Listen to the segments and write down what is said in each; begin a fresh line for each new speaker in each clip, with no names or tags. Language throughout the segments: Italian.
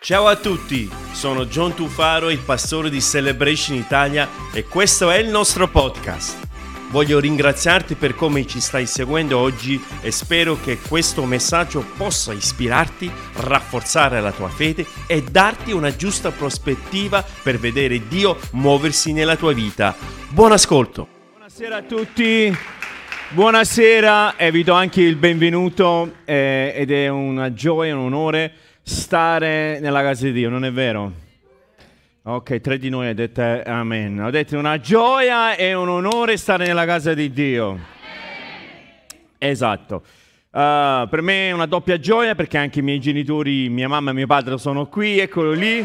Ciao a tutti, sono John Tufaro, il pastore di Celebration Italia e questo è il nostro podcast. Voglio ringraziarti per come ci stai seguendo oggi e spero che questo messaggio possa ispirarti, rafforzare la tua fede e darti una giusta prospettiva per vedere Dio muoversi nella tua vita. Buon ascolto!
Buonasera a tutti, buonasera e vi do anche il benvenuto eh, ed è una gioia, un onore stare nella casa di Dio, non è vero? Ok, tre di noi ha detto amen. Ho detto una gioia e un onore stare nella casa di Dio. Amen. Esatto. Uh, per me è una doppia gioia perché anche i miei genitori, mia mamma e mio padre sono qui, eccolo lì.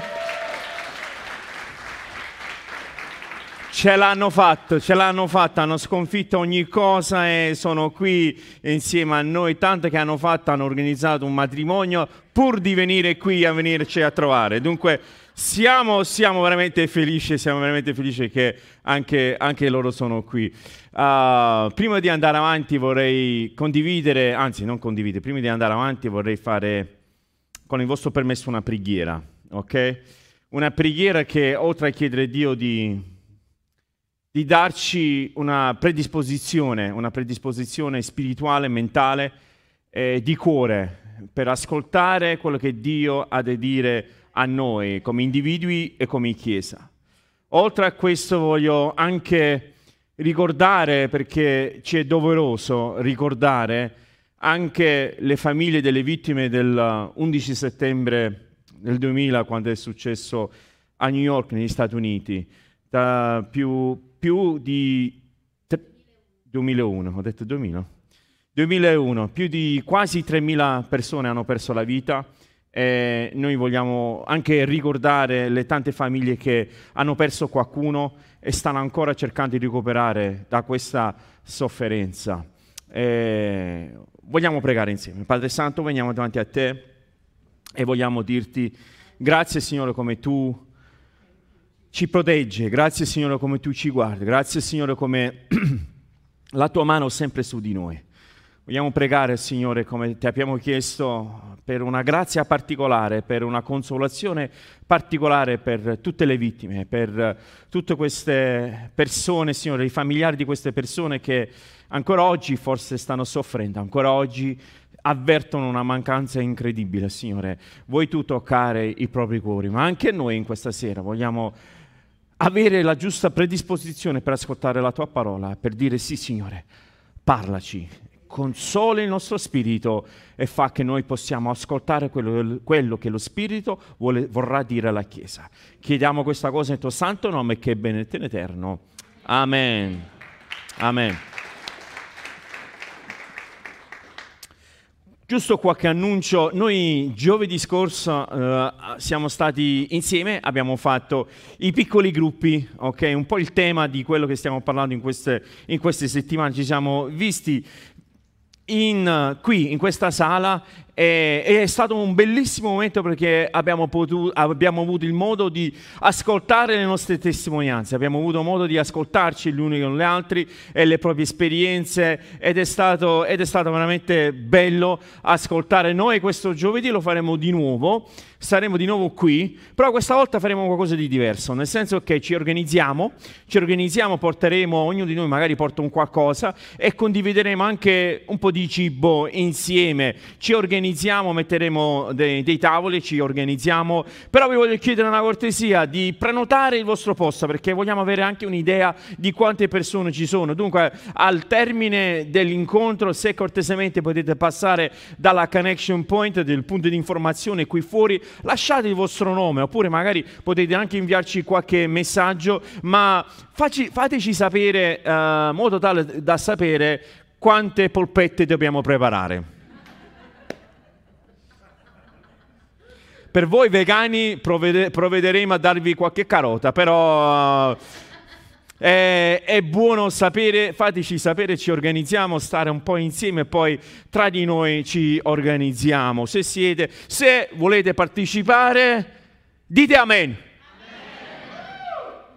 Ce l'hanno fatto, ce l'hanno fatto, hanno sconfitto ogni cosa e sono qui insieme a noi, tanto che hanno fatto, hanno organizzato un matrimonio pur di venire qui a venirci a trovare. Dunque siamo, siamo veramente felici, siamo veramente felici che anche, anche loro sono qui. Uh, prima di andare avanti vorrei condividere, anzi non condividere, prima di andare avanti vorrei fare con il vostro permesso una preghiera, ok? Una preghiera che oltre a chiedere a Dio di di darci una predisposizione, una predisposizione spirituale, mentale, eh, di cuore, per ascoltare quello che Dio ha da dire a noi come individui e come Chiesa. Oltre a questo voglio anche ricordare, perché ci è doveroso ricordare anche le famiglie delle vittime del 11 settembre del 2000, quando è successo a New York, negli Stati Uniti, da più più di 2001, ho detto 2000? 2001, più di quasi 3.000 persone hanno perso la vita e noi vogliamo anche ricordare le tante famiglie che hanno perso qualcuno e stanno ancora cercando di recuperare da questa sofferenza. E vogliamo pregare insieme. Padre Santo, veniamo davanti a te e vogliamo dirti grazie Signore come tu ci protegge, grazie Signore come tu ci guardi, grazie Signore come la tua mano è sempre su di noi. Vogliamo pregare Signore come ti abbiamo chiesto per una grazia particolare, per una consolazione particolare per tutte le vittime, per tutte queste persone, Signore, i familiari di queste persone che ancora oggi forse stanno soffrendo, ancora oggi avvertono una mancanza incredibile, Signore. Vuoi tu toccare i propri cuori, ma anche noi in questa sera vogliamo avere la giusta predisposizione per ascoltare la tua parola, per dire sì Signore, parlaci, consola il nostro spirito e fa che noi possiamo ascoltare quello, quello che lo spirito vuole, vorrà dire alla Chiesa. Chiediamo questa cosa nel tuo santo nome che è benedetto in eterno. Amen. Amen. Giusto qualche annuncio, noi giovedì scorso uh, siamo stati insieme, abbiamo fatto i piccoli gruppi, ok? Un po' il tema di quello che stiamo parlando in queste, in queste settimane, ci siamo visti in, qui in questa sala e, è stato un bellissimo momento perché abbiamo, potuto, abbiamo, avuto il modo di ascoltare le nostre testimonianze, abbiamo avuto modo di ascoltarci gli uni con gli altri e le proprie esperienze ed è stato, ed è stato veramente bello ascoltare. Noi questo giovedì lo faremo di nuovo, saremo di nuovo qui, però questa volta faremo qualcosa di diverso, nel senso che ci organizziamo, ci organizziamo, porteremo, ognuno di noi magari porta un qualcosa e condivideremo anche un po' di cibo insieme, ci organizziamo organizziamo, metteremo dei, dei, tavoli, ci organizziamo, però vi voglio chiedere una cortesia di prenotare il vostro posto perché vogliamo avere anche un'idea di quante persone ci sono. Dunque, al termine dell'incontro, se cortesemente potete passare dalla connection point, del punto di informazione qui fuori, lasciate il vostro nome oppure magari potete anche inviarci qualche messaggio, ma facci, fateci sapere uh, in modo tale da sapere quante polpette dobbiamo preparare. Per voi vegani provvede- provvederemo a darvi qualche carota, però uh, è, è, buono sapere, fateci sapere, ci organizziamo, stare un po' insieme e poi tra di noi ci organizziamo. Se siete, se volete partecipare, dite amen. amen.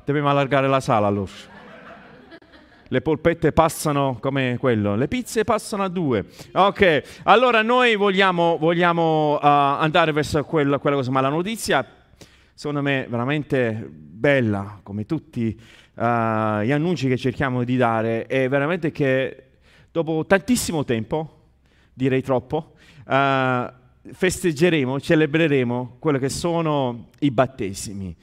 Dobbiamo allargare la sala allora. Le polpette passano come quello, le pizze passano a due. Ok, allora noi vogliamo, vogliamo uh, andare verso quella, quella cosa, ma la notizia secondo me veramente bella, come tutti uh, gli annunci che cerchiamo di dare, è veramente che dopo tantissimo tempo, direi troppo, uh, festeggeremo, celebreremo quello che sono i battesimi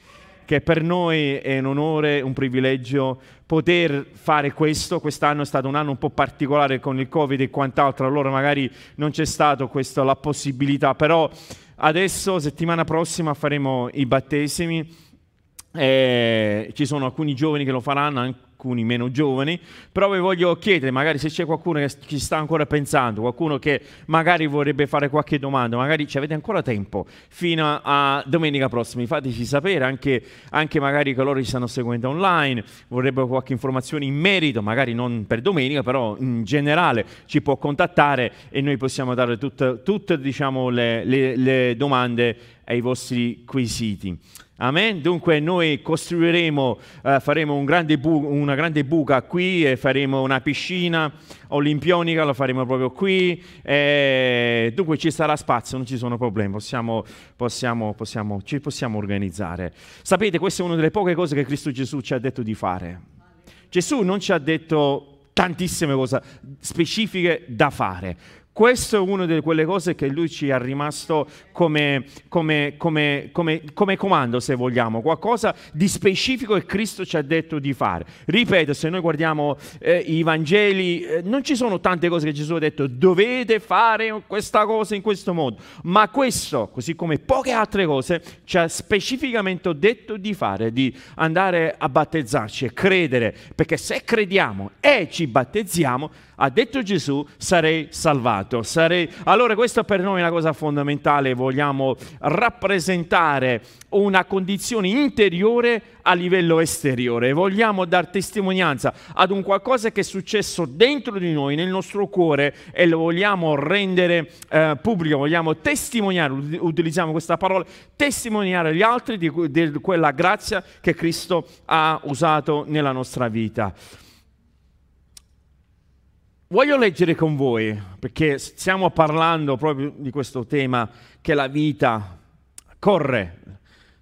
che per noi è un onore, un privilegio poter fare questo. Quest'anno è stato un anno un po' particolare con il Covid e quant'altro, allora magari non c'è stata la possibilità, però adesso, settimana prossima, faremo i battesimi. Eh, ci sono alcuni giovani che lo faranno, alcuni meno giovani, però vi voglio chiedere, magari se c'è qualcuno che ci sta ancora pensando, qualcuno che magari vorrebbe fare qualche domanda, magari ci avete ancora tempo fino a domenica prossima, fateci sapere, anche, anche magari coloro che stanno seguendo online, vorrebbero qualche informazione in merito, magari non per domenica, però in generale ci può contattare e noi possiamo dare tutte, tutte diciamo, le, le, le domande ai vostri quesiti. Amen. Dunque noi costruiremo, uh, faremo un grande bu- una grande buca qui e faremo una piscina olimpionica, la faremo proprio qui. E dunque ci sarà spazio, non ci sono problemi, possiamo, possiamo, possiamo, ci possiamo organizzare. Sapete, questa è una delle poche cose che Cristo Gesù ci ha detto di fare. Gesù non ci ha detto tantissime cose specifiche da fare. Questo è una delle quelle cose che lui ci è rimasto come, come, come, come, comando, se vogliamo, qualcosa di specifico che Cristo ci ha detto di fare. Ripeto, se noi guardiamo eh, i Vangeli, eh, non ci sono tante cose che Gesù ha detto, dovete fare questa cosa in questo modo, ma questo, così come poche altre cose, ci ha specificamente detto di fare, di andare a battezzarci e credere, perché se crediamo e ci battezziamo, ha detto Gesù, sarei salvato. Sarei... Allora questa per noi è una cosa fondamentale, vogliamo rappresentare una condizione interiore a livello esteriore, vogliamo dar testimonianza ad un qualcosa che è successo dentro di noi, nel nostro cuore e lo vogliamo rendere eh, pubblico, vogliamo testimoniare, utilizziamo questa parola, testimoniare agli altri di, di quella grazia che Cristo ha usato nella nostra vita. Voglio leggere con voi, perché stiamo parlando proprio di questo tema, che la vita corre,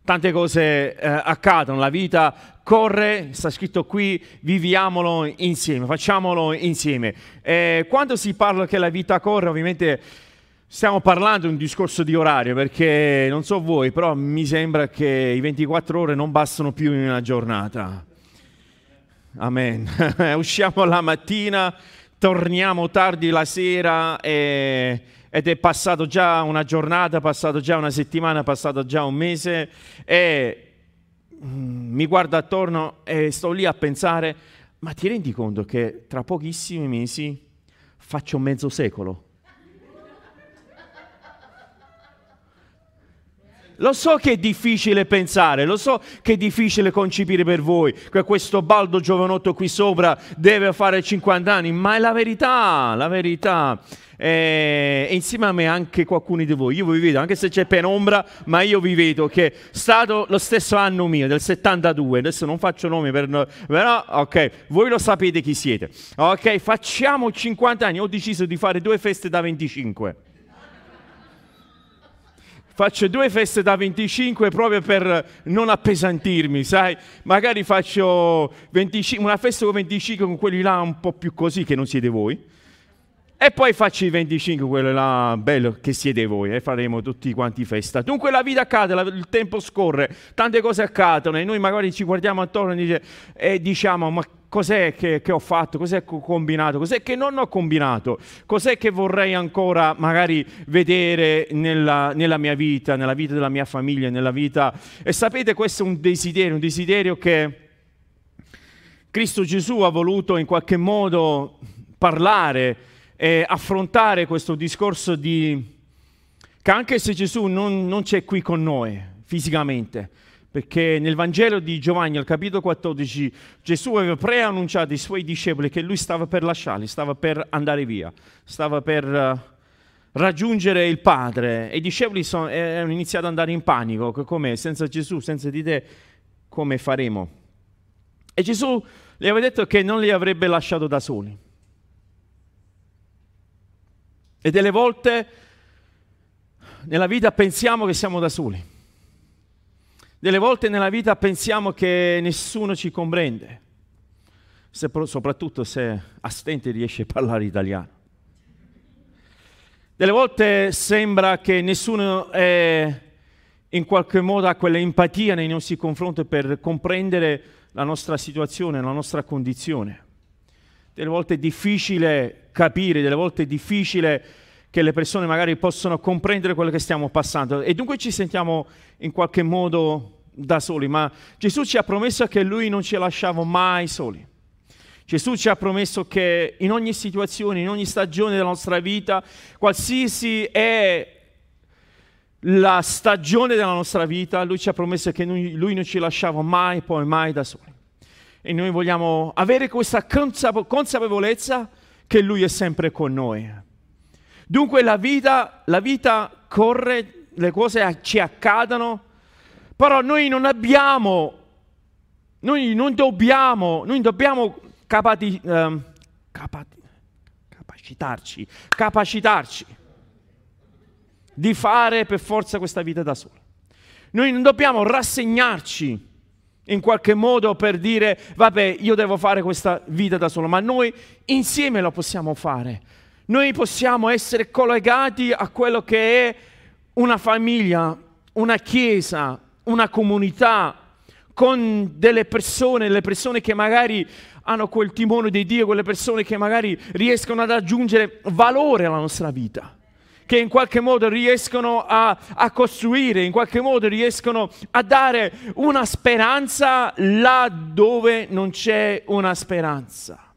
tante cose eh, accadono, la vita corre, sta scritto qui, viviamolo insieme, facciamolo insieme. Eh, quando si parla che la vita corre, ovviamente stiamo parlando di un discorso di orario, perché non so voi, però mi sembra che i 24 ore non bastano più in una giornata. Amen. Usciamo la mattina torniamo tardi la sera e, ed è passato già una giornata, è passato già una settimana, è passato già un mese e mm, mi guardo attorno e sto lì a pensare, ma ti rendi conto che tra pochissimi mesi faccio mezzo secolo? Lo so che è difficile pensare, lo so che è difficile concepire per voi che questo baldo giovanotto qui sopra deve fare 50 anni, ma è la verità, la verità. E insieme a me anche qualcuno di voi, io vi vedo, anche se c'è penombra, ma io vi vedo che è stato lo stesso anno mio, del 72, adesso non faccio nomi per... però ok, voi lo sapete chi siete. Ok, facciamo 50 anni, ho deciso di fare due feste da 25 faccio due feste da 25 proprio per non appesantirmi, sai? Magari faccio 25, una festa con 25 con quelli là un po' più così che non siete voi. E poi faccio i 25, quello là bello che siete voi, e faremo tutti quanti festa. Dunque la vita accade, la, il tempo scorre, tante cose accadono e noi magari ci guardiamo attorno e, dice, e diciamo ma cos'è che, che, ho fatto, cos'è che ho combinato, cos'è che non ho combinato, cos'è che vorrei ancora magari vedere nella, nella, mia vita, nella vita della mia famiglia, nella vita... E sapete, questo è un desiderio, un desiderio che Cristo Gesù ha voluto in qualche modo parlare e affrontare questo discorso di... che anche se Gesù non, non c'è qui con noi fisicamente, perché nel Vangelo di Giovanni, al capitolo 14, Gesù aveva preannunciato ai suoi discepoli che lui stava per lasciarli, stava per andare via, stava per uh, raggiungere il Padre. E i discepoli sono, eh, hanno iniziato ad andare in panico, come senza Gesù, senza di te, come faremo? E Gesù gli aveva detto che non li avrebbe lasciato da soli. E delle volte nella vita pensiamo che siamo da soli. Delle volte nella vita pensiamo che nessuno ci comprende, se, soprattutto se a stente riesce a parlare italiano. Delle volte sembra che nessuno è, in qualche modo ha quella empatia nei nostri confronti per comprendere la nostra situazione, la nostra condizione. Delle volte è difficile capire, delle volte è difficile che le persone magari possano comprendere quello che stiamo passando e dunque ci sentiamo in qualche modo da soli, ma Gesù ci ha promesso che Lui non ci lasciava mai soli. Gesù ci ha promesso che in ogni situazione, in ogni stagione della nostra vita, qualsiasi è la stagione della nostra vita, Lui ci ha promesso che lui, non ci lasciava mai, poi mai da soli. E noi vogliamo avere questa consapevolezza che Lui è sempre con noi. Dunque la vita, la vita corre, le cose ci accadono, però noi non abbiamo, noi non dobbiamo, noi dobbiamo capati, um, capati, capacitarci, capacitarci di fare per forza questa vita da soli. Noi non dobbiamo rassegnarci in qualche modo per dire, vabbè, io devo fare questa vita da solo, ma noi insieme lo possiamo fare. Noi possiamo essere collegati a quello che è una famiglia, una chiesa, una comunità, con delle persone, le persone che magari hanno quel timone di Dio, quelle persone che magari riescono ad aggiungere valore alla nostra vita, che in qualche modo riescono a, a costruire, in qualche modo riescono a dare una speranza là dove non c'è una speranza.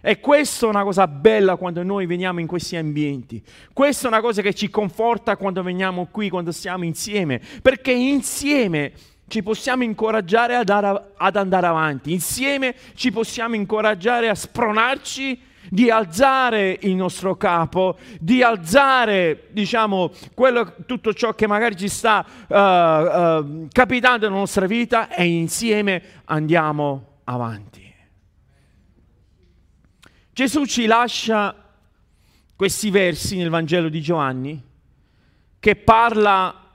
E questa è una cosa bella quando noi veniamo in questi ambienti. Questa è una cosa che ci conforta quando veniamo qui, quando siamo insieme, perché insieme ci possiamo incoraggiare ad, andare avanti, insieme ci possiamo incoraggiare a spronarci di alzare il nostro capo, di alzare, diciamo, quello, tutto ciò che magari ci sta uh, uh, capitando nella nostra vita e insieme andiamo avanti. Gesù ci lascia questi versi nel Vangelo di Giovanni che parla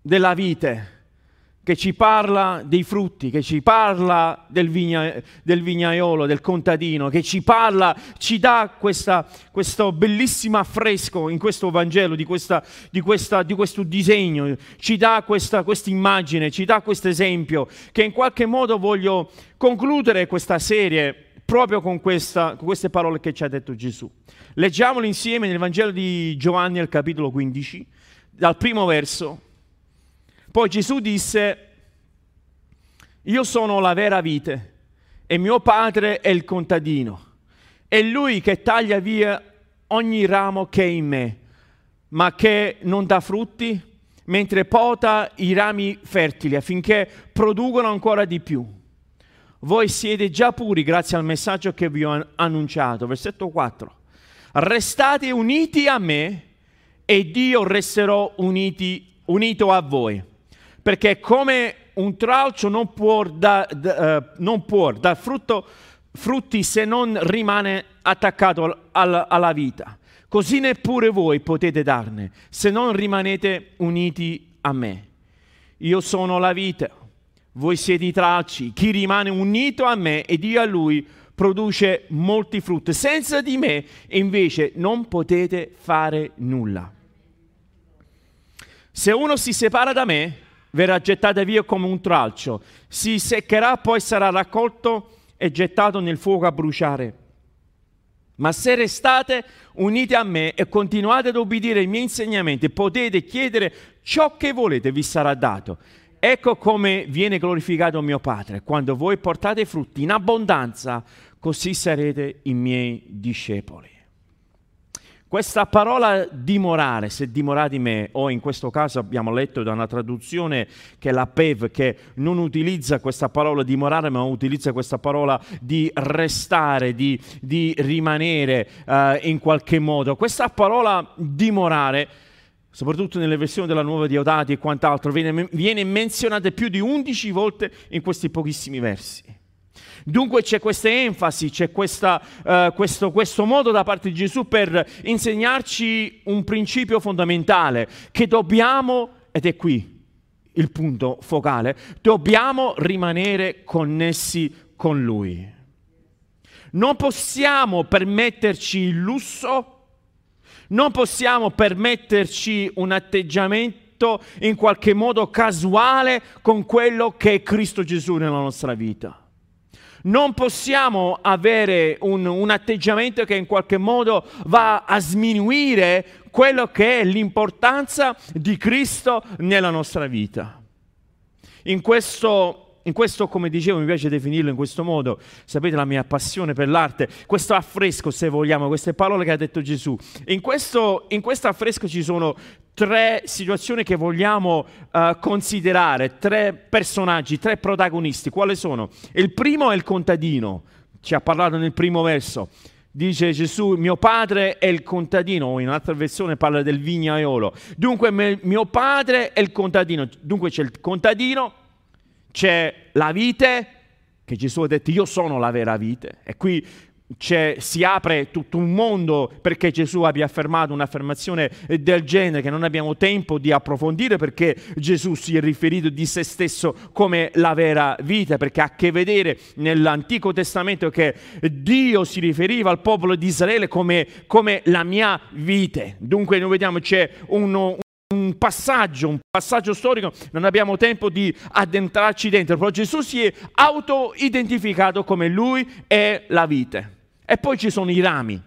della vite, che ci parla dei frutti, che ci parla del, vigna, del vignaiolo, del contadino, che ci parla, ci dà questa, questo bellissimo affresco in questo Vangelo, di, questa, di, questa, di questo disegno, ci dà questa immagine, ci dà questo esempio, che in qualche modo voglio concludere questa serie proprio con, questa, con queste parole che ci ha detto Gesù. Leggiamolo insieme nel Vangelo di Giovanni al capitolo 15, dal primo verso. Poi Gesù disse, io sono la vera vite e mio padre è il contadino. È lui che taglia via ogni ramo che è in me, ma che non dà frutti, mentre pota i rami fertili affinché producano ancora di più voi siete già puri grazie al messaggio che vi ho annunciato. Versetto 4. Restate uniti a me e Dio resterò uniti, unito a voi. Perché come un tralcio non può, da, da, uh, non può dar frutto, frutti se non rimane attaccato al, alla vita. Così neppure voi potete darne se non rimanete uniti a me. Io sono la vita voi siete i tralci, chi rimane unito a me ed io a lui produce molti frutti. Senza di me invece non potete fare nulla. Se uno si separa da me, verrà gettato via come un tralcio, si seccherà, poi sarà raccolto e gettato nel fuoco a bruciare. Ma se restate uniti a me e continuate ad obbedire ai miei insegnamenti, potete chiedere ciò che volete, vi sarà dato. Ecco come viene glorificato mio Padre, quando voi portate frutti in abbondanza, così sarete i miei discepoli. Questa parola dimorare, se dimorate in me, o in questo caso abbiamo letto da una traduzione che è la PEV, che non utilizza questa parola dimorare, ma utilizza questa parola di restare, di, di rimanere uh, in qualche modo. Questa parola dimorare soprattutto nelle versioni della Nuova Diodati e quant'altro, viene, viene menzionata più di 11 volte in questi pochissimi versi. Dunque c'è questa enfasi, c'è questa, uh, questo, questo modo da parte di Gesù per insegnarci un principio fondamentale che dobbiamo, ed è qui il punto focale, dobbiamo rimanere connessi con Lui. Non possiamo permetterci il lusso non possiamo permetterci un atteggiamento in qualche modo casuale con quello che è Cristo Gesù nella nostra vita. Non possiamo avere un, un, atteggiamento che in qualche modo va a sminuire quello che è l'importanza di Cristo nella nostra vita. In questo in questo, come dicevo, mi piace definirlo in questo modo, sapete la mia passione per l'arte, questo affresco, se vogliamo, queste parole che ha detto Gesù. In questo, in questo affresco ci sono tre situazioni che vogliamo uh, considerare, tre personaggi, tre protagonisti. Quali sono? Il primo è il contadino, ci ha parlato nel primo verso. Dice Gesù, mio padre è il contadino, o in un'altra versione parla del vignaiolo. Dunque mio padre è il contadino. Dunque c'è il contadino, c'è la vite, che Gesù ha detto io sono la vera vite, e qui si apre tutto un mondo perché Gesù abbia affermato un'affermazione del genere che non abbiamo tempo di approfondire perché Gesù si è riferito di se stesso come la vera vita, perché ha a che vedere nell'Antico Testamento che Dio si riferiva al popolo di Israele come, come la mia vite. Dunque noi vediamo c'è uno, un passaggio, un passaggio storico, non abbiamo tempo di addentrarci dentro, però Gesù si è auto-identificato come lui è la vite. E poi ci sono i rami.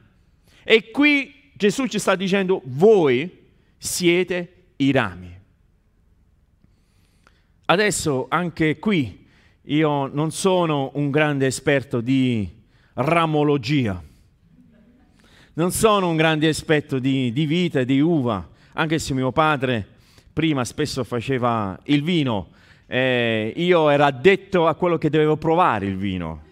E qui Gesù ci sta dicendo, voi siete i rami. Adesso anche qui io non sono un grande esperto di ramologia, non sono un grande esperto di, di vita, di uva, anche se mio padre prima spesso faceva il vino, eh, io ero addetto a quello che dovevo provare il vino.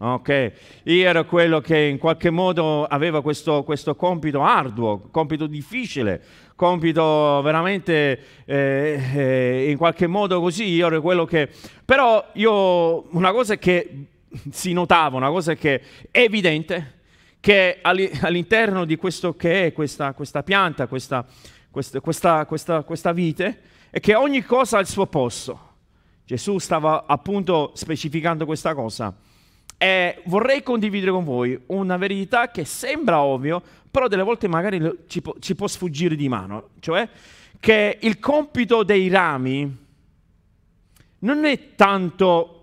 Ok, io ero quello che in qualche modo aveva questo, questo compito arduo, compito difficile, compito veramente eh, eh, in qualche modo così. Io ero quello che. Però io una cosa che si notava, una cosa che è evidente, che all'interno di questo che è questa, questa pianta, questa, questa, questa, vite, è che ogni cosa ha il suo posto. Gesù stava appunto specificando questa cosa. E vorrei condividere con voi una verità che sembra ovvio, però delle volte magari ci può, ci può sfuggire di mano, cioè che il compito dei rami non è tanto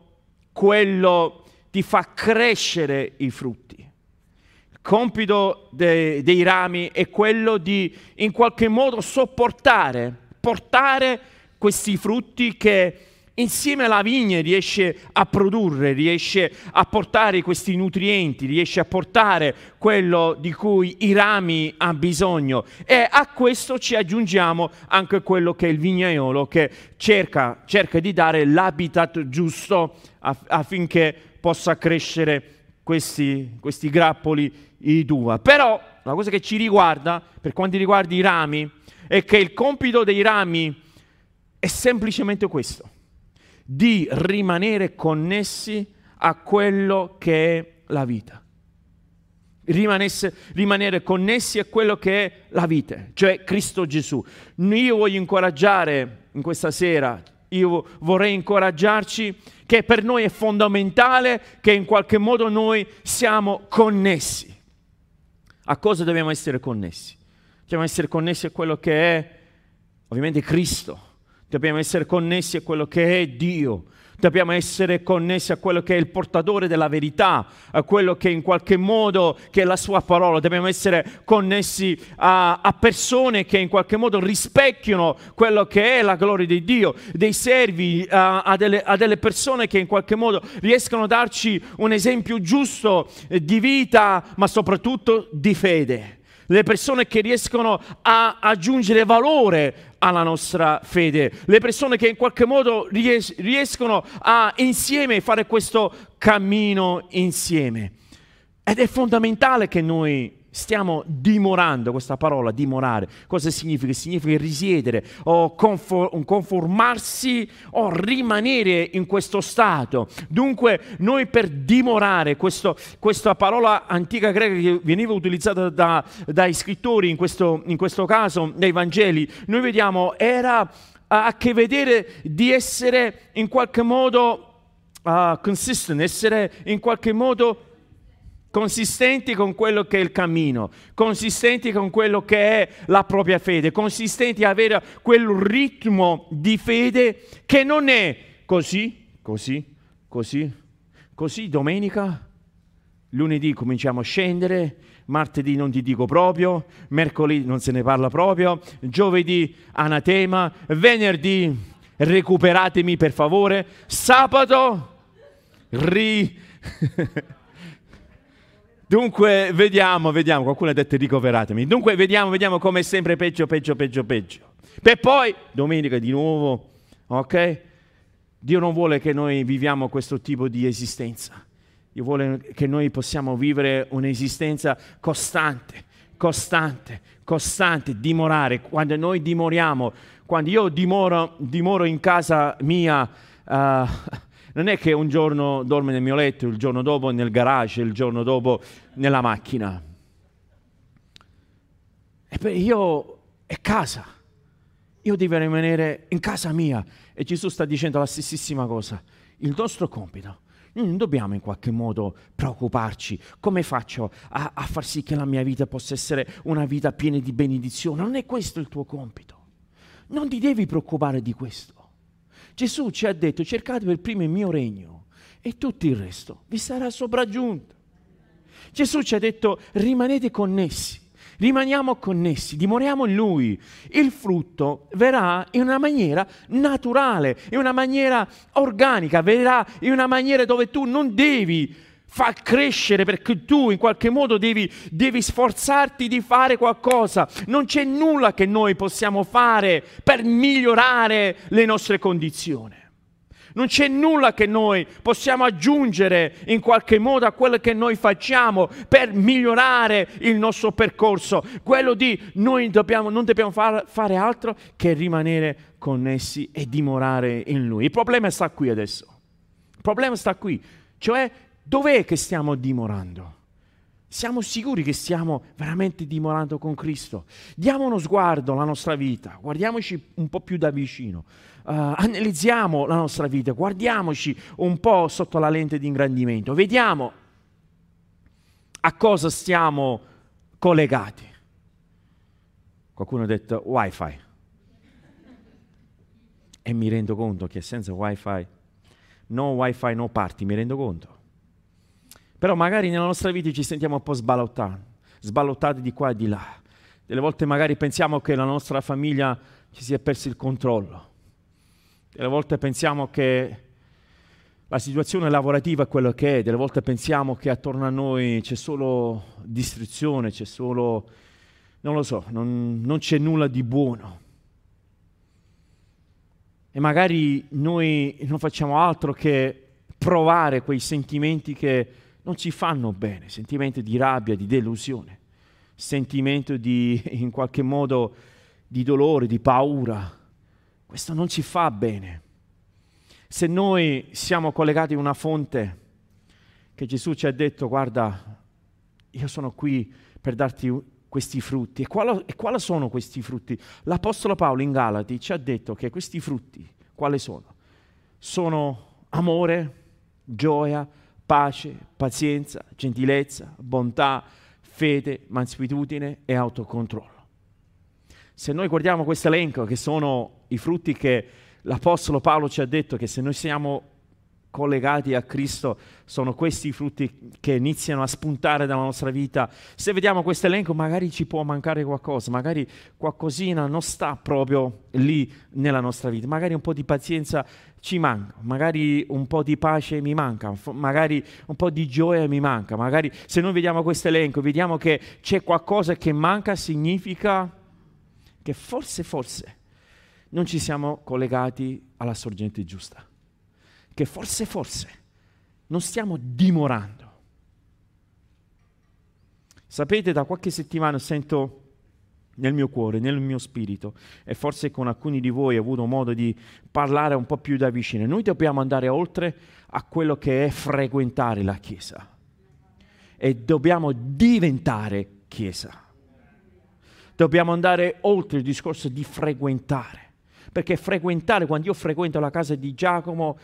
quello di far crescere i frutti compito de, dei rami è quello di in qualche modo sopportare, portare questi frutti che insieme alla vigna riesce a produrre, riesce a portare questi nutrienti, riesce a portare quello di cui i rami hanno bisogno. E a questo ci aggiungiamo anche quello che è il vignaiolo che cerca, cerca di dare l'habitat giusto affinché possa crescere questi, questi grappoli i d'uva. Però la cosa che ci riguarda, per quanto riguarda i rami, è che il compito dei rami è semplicemente questo, di rimanere connessi a quello che è la vita. Rimanesse, rimanere connessi a quello che è la vita, cioè Cristo Gesù. Io voglio incoraggiare in questa sera, io vorrei incoraggiarci che per noi è fondamentale che in qualche modo noi siamo connessi. A cosa dobbiamo essere connessi? Dobbiamo essere connessi a quello che è ovviamente Cristo, dobbiamo essere connessi a quello che è Dio, dobbiamo essere connessi a quello che è il portatore della verità, a quello che in qualche modo che è la sua parola, dobbiamo essere connessi a, a, persone che in qualche modo rispecchiano quello che è la gloria di Dio, dei servi, a, a, delle, a delle, persone che in qualche modo riescono a darci un esempio giusto di vita, ma soprattutto di fede. Le persone che riescono a aggiungere valore alla nostra fede, le persone che in qualche modo ries- riescono a insieme fare questo cammino insieme. Ed è fondamentale che noi stiamo dimorando, questa parola dimorare, cosa significa? Significa risiedere o conformarsi o rimanere in questo stato. Dunque noi per dimorare, questo, questa parola antica greca che veniva utilizzata da, dai scrittori, in questo, in questo caso dai Vangeli, noi vediamo era a che vedere di essere in qualche modo uh, consistent, essere in qualche modo consistenti con quello che è il cammino, consistenti con quello che è la propria fede, consistenti a avere quel ritmo di fede che non è così, così, così, così domenica, lunedì cominciamo a scendere, martedì non ti dico proprio, mercoledì non se ne parla proprio, giovedì anatema, venerdì recuperatemi per favore, sabato ri... Dunque, vediamo, vediamo, qualcuno ha detto ricoveratemi. Dunque, vediamo, vediamo come è sempre peggio, peggio, peggio, peggio. Per poi, domenica di nuovo, ok? Dio non vuole che noi viviamo questo tipo di esistenza. Dio vuole che noi possiamo vivere un'esistenza costante, costante, costante, dimorare. Quando noi dimoriamo, quando io dimoro, dimoro in casa mia, uh, non è che un giorno dorme nel mio letto, il giorno dopo nel garage, il giorno dopo nella macchina. E io è casa. Io devo rimanere in casa mia. E Gesù sta dicendo la stessissima cosa. Il nostro compito. Non dobbiamo in qualche modo preoccuparci. Come faccio a, a far sì che la mia vita possa essere una vita piena di benedizione? Non è questo il tuo compito. Non ti devi preoccupare di questo. Gesù ci ha detto cercate per primo il mio regno e tutto il resto vi sarà sopraggiunto. Gesù ci ha detto rimanete connessi, rimaniamo connessi, dimoriamo in Lui. Il frutto verrà in una maniera naturale, in una maniera organica, verrà in una maniera dove tu non devi fa crescere perché tu in qualche modo devi, devi, sforzarti di fare qualcosa. Non c'è nulla che noi possiamo fare per migliorare le nostre condizioni. Non c'è nulla che noi possiamo aggiungere in qualche modo a quello che noi facciamo per migliorare il nostro percorso. Quello di noi dobbiamo, non dobbiamo far, fare altro che rimanere connessi e dimorare in Lui. Il problema sta qui adesso. Il problema sta qui. Cioè Dov'è che stiamo dimorando? Siamo sicuri che stiamo veramente dimorando con Cristo? Diamo uno sguardo alla nostra vita, guardiamoci un po' più da vicino, uh, analizziamo la nostra vita, guardiamoci un po' sotto la lente di ingrandimento, vediamo a cosa stiamo collegati. Qualcuno ha detto wifi e mi rendo conto che senza wifi, no wifi, no party, mi rendo conto. Però magari nella nostra vita ci sentiamo un po' sballottati, sballottati di qua e di là. Delle volte magari pensiamo che la nostra famiglia ci sia perso il controllo. Delle volte pensiamo che la situazione lavorativa è quello che è, delle volte pensiamo che attorno a noi c'è solo distruzione, c'è solo, non lo so, non, non c'è nulla di buono. E magari noi non facciamo altro che provare quei sentimenti che non ci fanno bene, sentimento di rabbia, di delusione, sentimento di, in qualche modo, di dolore, di paura. Questo non ci fa bene. Se noi siamo collegati a una fonte che Gesù ci ha detto, guarda, io sono qui per darti questi frutti. E quali, e quali sono questi frutti? L'Apostolo Paolo in Galati ci ha detto che questi frutti, quali sono? Sono amore, gioia, pace, pazienza, gentilezza, bontà, fede, mansuetudine e autocontrollo. Se noi guardiamo questo elenco, che sono i frutti che l'Apostolo Paolo ci ha detto, che se noi siamo collegati a Cristo sono questi i frutti che iniziano a spuntare dalla nostra vita. Se vediamo questo elenco magari ci può mancare qualcosa, magari qualcosina non sta proprio lì nella nostra vita, magari un po' di pazienza ci manca, magari un po' di pace mi manca, magari un po' di gioia mi manca, magari se noi vediamo questo elenco vediamo che c'è qualcosa che manca, significa che forse, forse non ci siamo collegati alla sorgente giusta. Che forse, forse non stiamo dimorando. Sapete, da qualche settimana sento nel mio cuore, nel mio spirito, e forse con alcuni di voi ho avuto modo di parlare un po' più da vicino. Noi dobbiamo andare oltre a quello che è frequentare la Chiesa e dobbiamo diventare Chiesa. Dobbiamo andare oltre il discorso di frequentare, perché frequentare, quando io frequento la casa di Giacomo,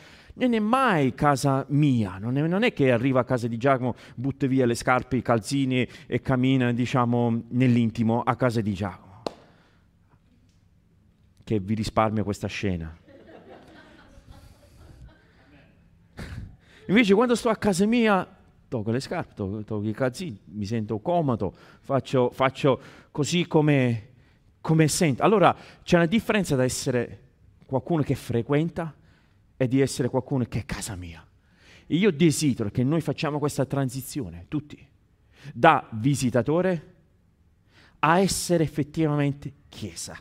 non è mai casa mia, non è, non è, che arriva a casa di Giacomo, butta via le scarpe, i calzini e cammina, diciamo, nell'intimo a casa di Giacomo. Che vi risparmio questa scena. Invece quando sto a casa mia, tolgo le scarpe, tolgo, tolgo i calzini, mi sento comodo, faccio, faccio così come, come sento. Allora c'è una differenza da essere qualcuno che frequenta è di essere qualcuno che è casa mia. E io desidero che noi facciamo questa transizione, tutti, da visitatore a essere effettivamente chiesa.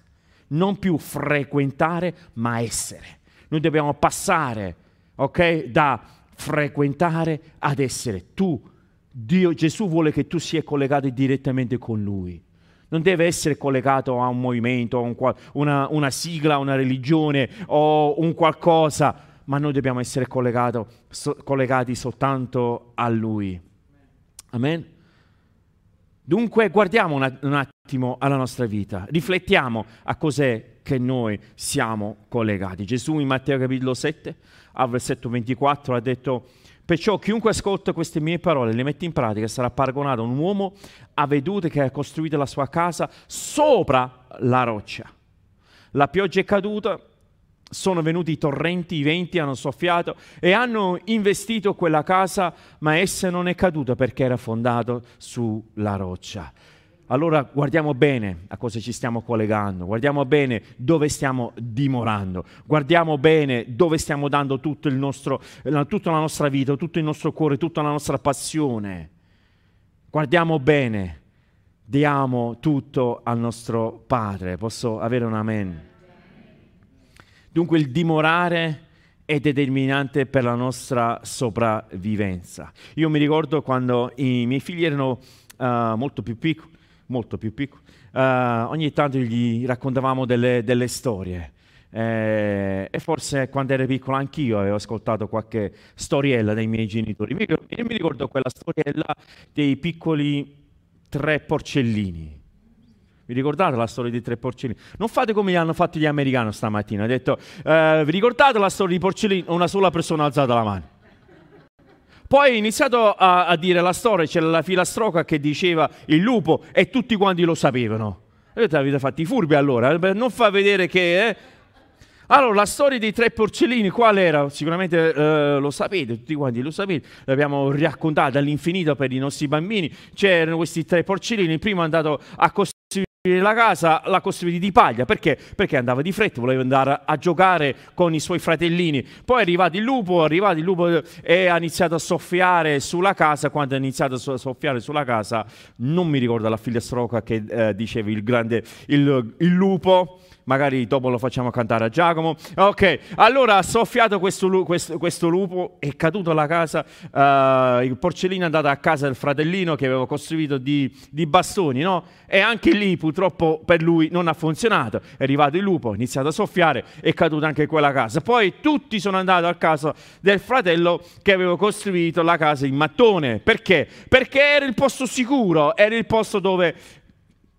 Non più frequentare, ma essere. Noi dobbiamo passare, ok, da frequentare ad essere. Tu, Dio, Gesù vuole che tu sia collegato direttamente con Lui. Non deve essere collegato a un movimento, a un, una, una sigla, una religione o un qualcosa ma noi dobbiamo essere so, collegati soltanto a Lui. Amen? Dunque guardiamo un attimo alla nostra vita, riflettiamo a cos'è che noi siamo collegati. Gesù in Matteo capitolo 7, al versetto 24, ha detto, perciò chiunque ascolta queste mie parole e le mette in pratica sarà paragonato a un uomo avveduto che ha costruito la sua casa sopra la roccia. La pioggia è caduta, sono venuti i torrenti, i venti hanno soffiato e hanno investito quella casa, ma essa non è caduta perché era fondata sulla roccia. Allora guardiamo bene a cosa ci stiamo collegando, guardiamo bene dove stiamo dimorando, guardiamo bene dove stiamo dando tutto il nostro, tutta la nostra vita, tutto il nostro cuore, tutta la nostra passione. Guardiamo bene, diamo tutto al nostro Padre. Posso avere un amen? Dunque il dimorare è determinante per la nostra sopravvivenza. Io mi ricordo quando i miei figli erano uh, molto più piccoli, molto più piccoli, uh, ogni tanto gli raccontavamo delle, delle storie. Eh, e forse quando ero piccolo anch'io avevo ascoltato qualche storiella dei miei genitori. Mi, mi ricordo quella storiella dei piccoli tre porcellini. Vi ricordate la storia dei tre porcellini? Non fate come gli hanno fatto gli americani stamattina. Ha detto, eh, vi ricordate la storia dei porcellini? Una sola persona ha alzato la mano. Poi ha iniziato a, a, dire la storia, c'era la filastrocca che diceva il lupo e tutti quanti lo sapevano. Avete, avete fatto i furbi allora, eh, non fa vedere che... Eh. Allora, la storia dei tre porcellini qual era? Sicuramente eh, lo sapete, tutti quanti lo sapete, l'abbiamo raccontata all'infinito per i nostri bambini. C'erano questi tre porcellini, il primo è andato a costruire la casa l'ha costruita di paglia perché? Perché andava di fretta, voleva andare a giocare con i suoi fratellini. Poi è arrivato il lupo, è arrivato il lupo e ha iniziato a soffiare sulla casa. Quando ha iniziato a soffiare sulla casa, non mi ricordo la figliastroca che eh, diceva il grande il, il lupo magari dopo lo facciamo cantare a Giacomo. Ok, allora ha soffiato questo, questo, questo lupo, è caduto alla casa, uh, il porcellino è andato a casa del fratellino che aveva costruito di, di, bastoni, no? E anche lì purtroppo per lui non ha funzionato. È arrivato il lupo, ha iniziato a soffiare, è caduta anche quella casa. Poi tutti sono andati a casa del fratello che aveva costruito la casa in mattone. Perché? Perché era il posto sicuro, era il posto dove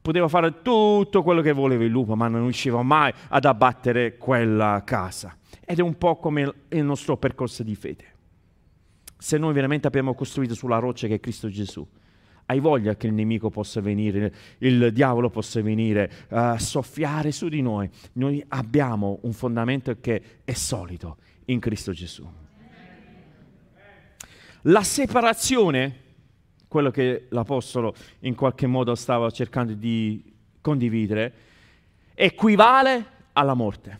poteva fare tutto quello che voleva il lupo, ma non riusciva mai ad abbattere quella casa. Ed è un po' come il nostro percorso di fede. Se noi veramente abbiamo costruito sulla roccia che è Cristo Gesù, hai voglia che il nemico possa venire, il diavolo possa venire a uh, soffiare su di noi. Noi abbiamo un fondamento che è solido in Cristo Gesù. La separazione quello che l'Apostolo in qualche modo stava cercando di condividere, equivale alla morte.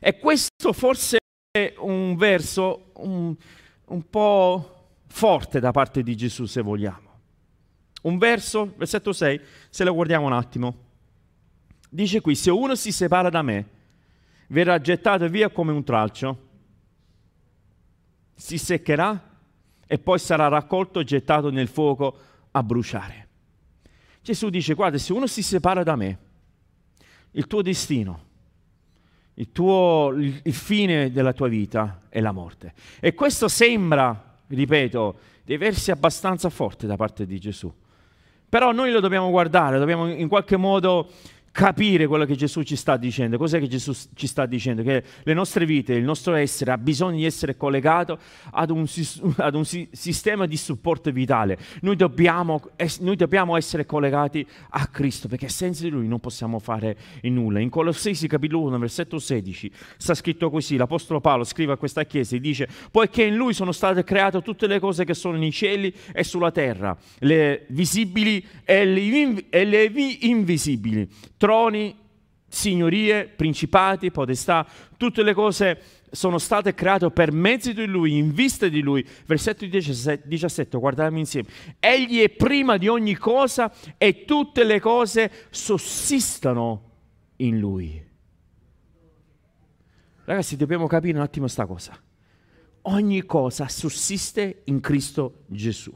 E questo forse è un verso un, un po' forte da parte di Gesù, se vogliamo. Un verso, versetto 6, se lo guardiamo un attimo, dice qui, se uno si separa da me, verrà gettato via come un tralcio, si seccherà e poi sarà raccolto e gettato nel fuoco a bruciare. Gesù dice, guarda, se uno si separa da me, il tuo destino, il, tuo, il, fine della tua vita è la morte. E questo sembra, ripeto, di versi abbastanza forte da parte di Gesù. Però noi lo dobbiamo guardare, dobbiamo in qualche modo capire quello che Gesù ci sta dicendo. Cos'è che Gesù ci sta dicendo? Che le nostre vite, il nostro essere ha bisogno di essere collegato ad un, ad un sistema di supporto vitale. Noi dobbiamo, noi dobbiamo, essere collegati a Cristo perché senza di Lui non possiamo fare nulla. In Colossesi capitolo 1, versetto 16, sta scritto così, l'Apostolo Paolo scrive a questa chiesa e dice, poiché in Lui sono state create tutte le cose che sono nei cieli e sulla terra, le visibili e le, inv- e le invisibili troni, signorie, principati, potestà, tutte le cose sono state create per mezzo di Lui, in vista di Lui. Versetto 17, guardiamo insieme. Egli è prima di ogni cosa e tutte le cose sussistono in Lui. Ragazzi, dobbiamo capire un attimo questa cosa. Ogni cosa sussiste in Cristo Gesù.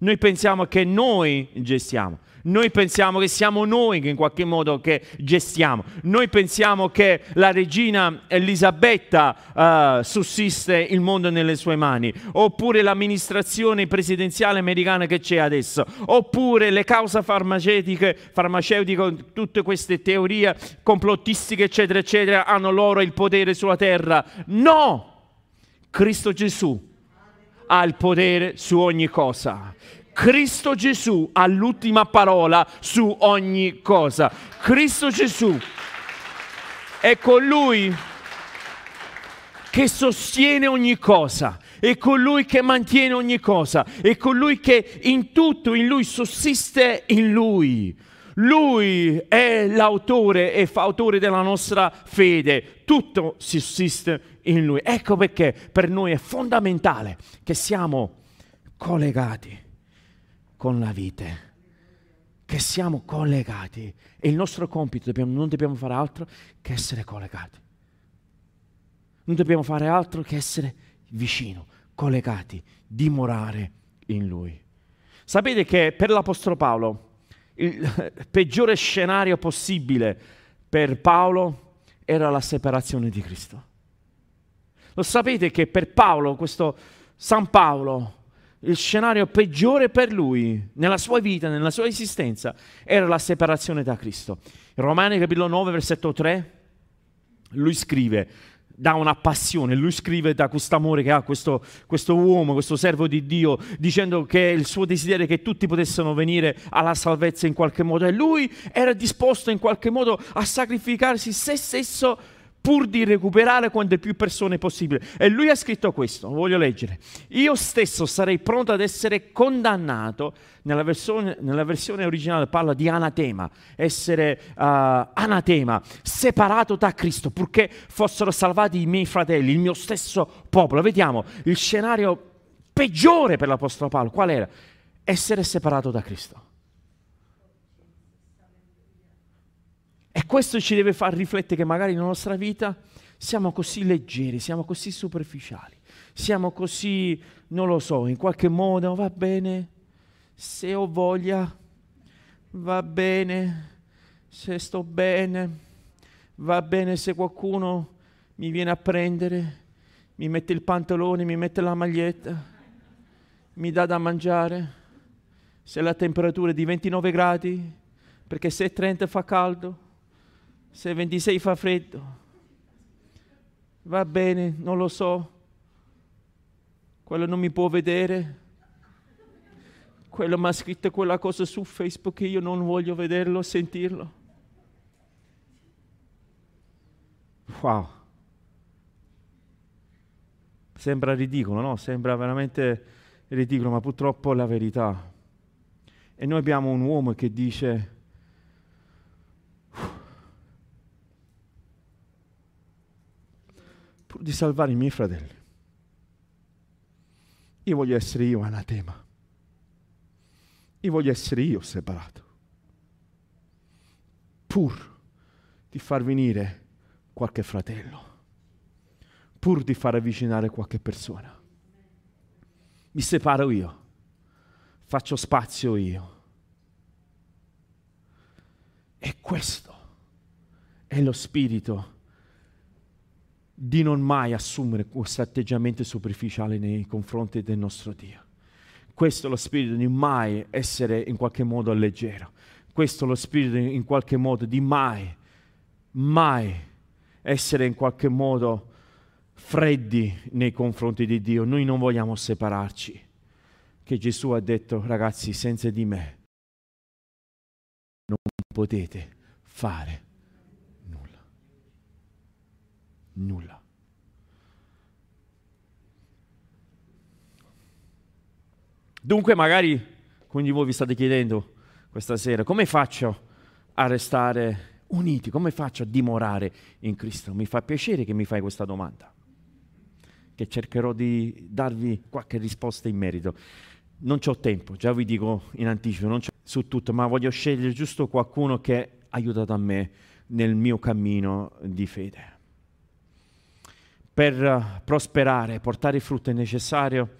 Noi pensiamo che noi gestiamo. Noi pensiamo che siamo noi che in qualche modo gestiamo. Noi pensiamo che la regina Elisabetta uh, sussiste il mondo nelle sue mani, oppure l'amministrazione presidenziale americana che c'è adesso, oppure le cause farmaceutiche, farmaceutiche, tutte queste teorie complottistiche, eccetera, eccetera, hanno loro il potere sulla terra. No! Cristo Gesù ha il potere su ogni cosa. Cristo Gesù ha l'ultima parola su ogni cosa. Cristo Gesù è colui che sostiene ogni cosa, è colui che mantiene ogni cosa, è colui che in tutto in lui sussiste in lui. Lui è l'autore e fautore della nostra fede, tutto sussiste in lui. Ecco perché per noi è fondamentale che siamo collegati con la vite, che siamo collegati e il nostro compito dobbiamo, non dobbiamo fare altro che essere collegati. Non dobbiamo fare altro che essere vicino, collegati, dimorare in Lui. Sapete che per l'Apostolo Paolo il peggiore scenario possibile per Paolo era la separazione di Cristo. Lo sapete che per Paolo, questo San Paolo, il scenario peggiore per lui, nella sua vita, nella sua esistenza, era la separazione da Cristo. Romani capitolo 9, versetto 3, lui scrive, da una passione, lui scrive da questo amore che ha questo, questo, uomo, questo servo di Dio, dicendo che il suo desiderio è che tutti potessero venire alla salvezza in qualche modo e lui era disposto in qualche modo a sacrificarsi se stesso pur di recuperare quante più persone possibile. E lui ha scritto questo, voglio leggere. Io stesso sarei pronto ad essere condannato, nella versione, nella versione originale parla di anatema, essere uh, anatema, separato da Cristo, purché fossero salvati i miei fratelli, il mio stesso popolo. Vediamo, il scenario peggiore per l'Apostolo Paolo, qual era? Essere separato da Cristo. E questo ci deve far riflettere che magari nella nostra vita siamo così leggeri, siamo così superficiali, siamo così, non lo so, in qualche modo va bene, se ho voglia, va bene, se sto bene, va bene se qualcuno mi viene a prendere, mi mette il pantalone, mi mette la maglietta, mi dà da mangiare, se la temperatura è di 29 gradi, perché se 30 fa caldo se 26 fa freddo, va bene, non lo so, quello non mi può vedere, quello mi ha scritto quella cosa su Facebook e io non voglio vederlo, sentirlo. Wow. Sembra ridicolo, no? Sembra veramente ridicolo, ma purtroppo è la verità. E noi abbiamo un uomo che dice, di salvare i miei fratelli. Io voglio essere io anatema. Io voglio essere io separato. Pur di far venire qualche fratello. Pur di far avvicinare qualche persona. Mi separo io. faccio spazio io. E questo è lo spirito di non mai assumere questo atteggiamento superficiale nei confronti del nostro Dio. Questo è lo spirito di mai essere in qualche modo leggero. Questo è lo spirito in qualche modo di mai, mai essere in qualche modo freddi nei confronti di Dio. Noi non vogliamo separarci. Che Gesù ha detto, ragazzi, senza di me non potete fare nulla. Nulla. Dunque magari, quindi voi vi state chiedendo questa sera, come faccio a restare uniti? Come faccio a dimorare in Cristo? Mi fa piacere che mi fai questa domanda, che cercherò di darvi qualche risposta in merito. Non ho tempo, già vi dico in anticipo, non c'ho su tutto, ma voglio scegliere giusto qualcuno che ha aiutato a me nel mio cammino di fede. Per prosperare, portare frutto è necessario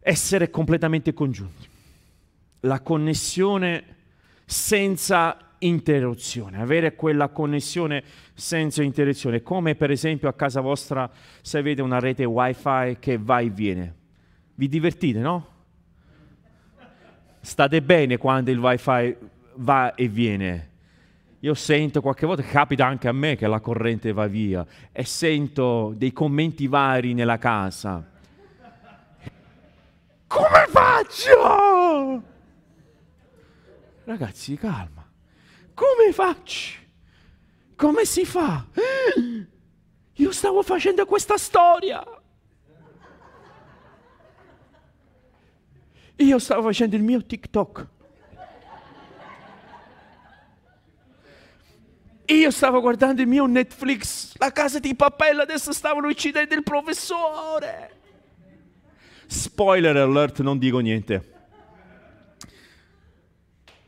essere completamente congiunti. La connessione senza interruzione, avere quella connessione senza interruzione, come per esempio a casa vostra se avete una rete wifi che va e viene. Vi divertite, no? State bene quando il wifi va e viene. Io sento qualche volta, capita anche a me che la corrente va via e sento dei commenti vari nella casa come faccio? Ragazzi, calma. Come faccio? Come si fa? Io stavo facendo questa storia. Io stavo facendo il mio TikTok. Io stavo guardando il mio Netflix, la casa di papello, adesso stavano uccidendo il professore. Spoiler alert, non dico niente.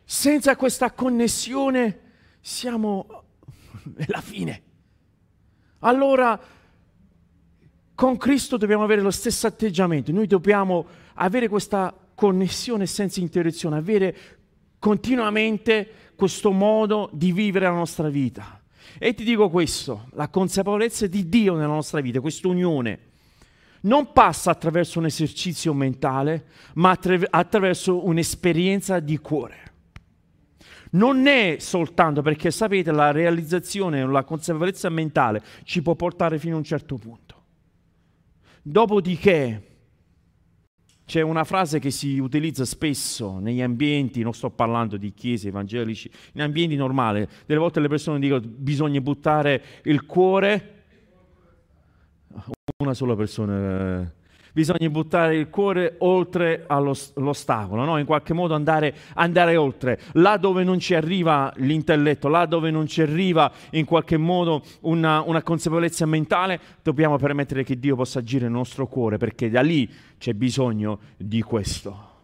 Senza questa connessione siamo alla fine. Allora, con Cristo dobbiamo avere lo stesso atteggiamento. Noi dobbiamo avere questa connessione senza interruzione, avere continuamente questo modo di vivere la nostra vita. E ti dico questo, la consapevolezza di Dio nella nostra vita, questa unione non passa attraverso un esercizio mentale, ma attra- attraverso un'esperienza di cuore. Non è soltanto perché sapete la realizzazione la consapevolezza mentale ci può portare fino a un certo punto. Dopodiché c'è una frase che si utilizza spesso negli ambienti, non sto parlando di chiese evangelici, in ambienti normali, delle volte le persone dicono bisogna buttare il cuore una sola persona. Bisogna buttare il cuore oltre all'ostacolo, no? in qualche modo andare, andare, oltre, là dove non ci arriva l'intelletto, là dove non ci arriva in qualche modo una, una consapevolezza mentale, dobbiamo permettere che Dio possa agire nel nostro cuore, perché da lì c'è bisogno di questo.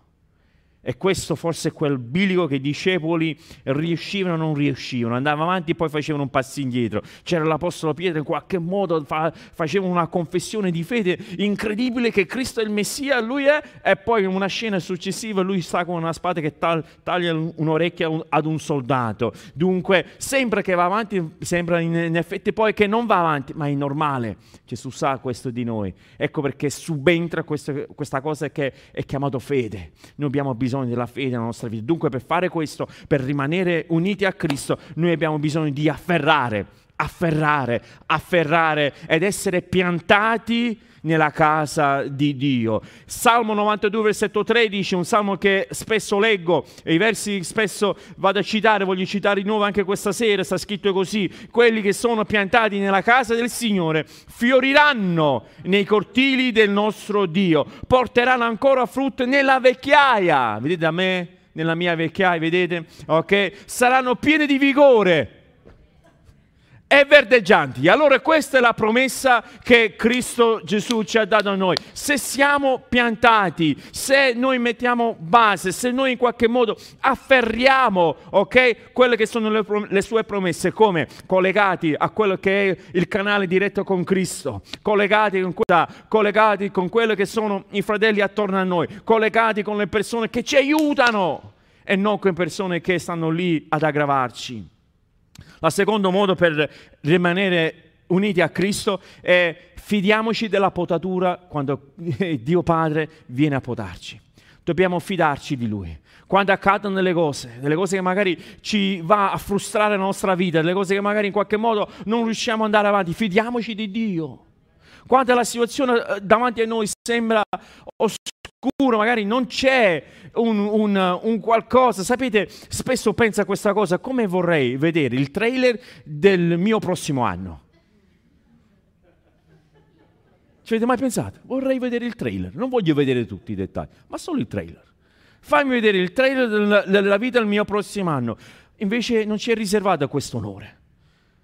E questo forse è quel bilico che i discepoli riuscivano o non riuscivano, andavano avanti e poi facevano un passo indietro. C'era l'Apostolo Pietro in qualche modo fa, faceva una confessione di fede incredibile che Cristo è il Messia, lui è, e poi in una scena successiva lui sta con una spada che taglia, un'orecchia ad un soldato. Dunque sembra che va avanti, sembra in, effetti poi che non va avanti, ma è normale. Gesù sa questo di noi. Ecco perché subentra questa cosa che è chiamata fede. Noi abbiamo bisogno bisogno della fede nella nostra vita. Dunque per fare questo, per rimanere uniti a Cristo, noi abbiamo bisogno di afferrare, afferrare, afferrare ed essere piantati nella casa di Dio. Salmo 92, versetto 13, un salmo che spesso leggo e i versi spesso vado a citare, voglio citare di nuovo anche questa sera, sta scritto così, quelli che sono piantati nella casa del Signore fioriranno nei cortili del nostro Dio, porteranno ancora frutto nella vecchiaia, vedete a me? Nella mia vecchiaia, vedete? Ok? Saranno piene di vigore e verdeggianti. Allora questa è la promessa che Cristo Gesù ci ha dato a noi. Se siamo piantati, se noi mettiamo base, se noi in qualche modo afferriamo, ok, quelle che sono le, le sue promesse, come collegati a quello che è il canale diretto con Cristo, collegati con, quella, collegati con quello che sono i fratelli attorno a noi, collegati con le persone che ci aiutano e non con persone che stanno lì ad aggravarci. Il secondo modo per rimanere uniti a Cristo è fidiamoci della potatura quando Dio Padre viene a potarci. Dobbiamo fidarci di Lui. Quando accadono delle cose, delle cose che magari ci va a frustrare la nostra vita, delle cose che magari in qualche modo non riusciamo ad andare avanti, fidiamoci di Dio. Quando la situazione eh, davanti a noi sembra oscura, magari non c'è un, un, un, qualcosa. Sapete, spesso penso a questa cosa, come vorrei vedere il trailer del mio prossimo anno. Ci avete mai pensato? Vorrei vedere il trailer, non voglio vedere tutti i dettagli, ma solo il trailer. Fammi vedere il trailer della, della vita del mio prossimo anno. Invece non ci è riservato questo onore.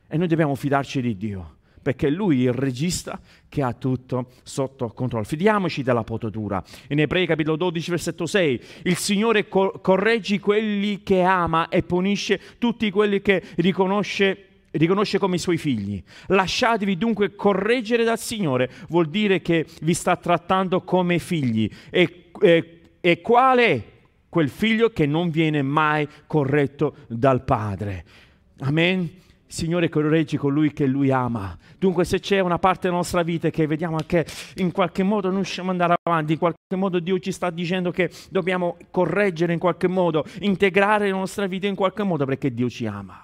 E noi dobbiamo fidarci di Dio perché lui è il regista che ha tutto sotto controllo. Fidiamoci della potatura. In Ebrei capitolo 12 versetto 6, il Signore co- corregge quelli che ama e punisce tutti quelli che riconosce riconosce come i suoi figli. Lasciatevi dunque correggere dal Signore, vuol dire che vi sta trattando come figli. E, e, e qual è quel figlio che non viene mai corretto dal Padre? Amen. Signore correggi colui che Lui ama. Dunque se c'è una parte della nostra vita che vediamo che in qualche modo non riusciamo ad andare avanti, in qualche modo Dio ci sta dicendo che dobbiamo correggere in qualche modo, integrare la nostra vita in qualche modo perché Dio ci ama.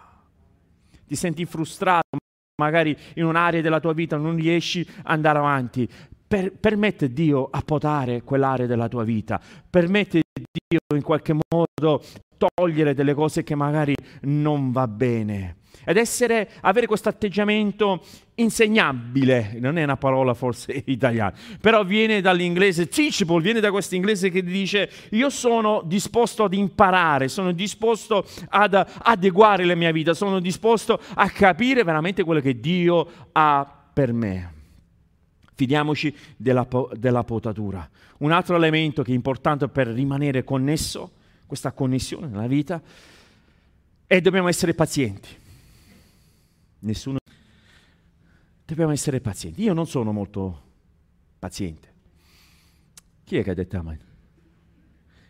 Ti senti frustrato, magari in un'area della tua vita non riesci ad andare avanti. Per, permette Dio a potare quell'area della tua vita, permette Dio in qualche modo togliere delle cose che magari non va bene ed essere, avere questo atteggiamento insegnabile, non è una parola forse italiana, però viene dall'inglese teachable, viene da questo inglese che dice io sono disposto ad imparare, sono disposto ad adeguare la mia vita, sono disposto a capire veramente quello che Dio ha per me. Fidiamoci della, della potatura. Un altro elemento che è importante per rimanere connesso, questa connessione nella vita, è dobbiamo essere pazienti nessuno... Dobbiamo essere pazienti. Io non sono molto paziente. Chi è che ha detto amen?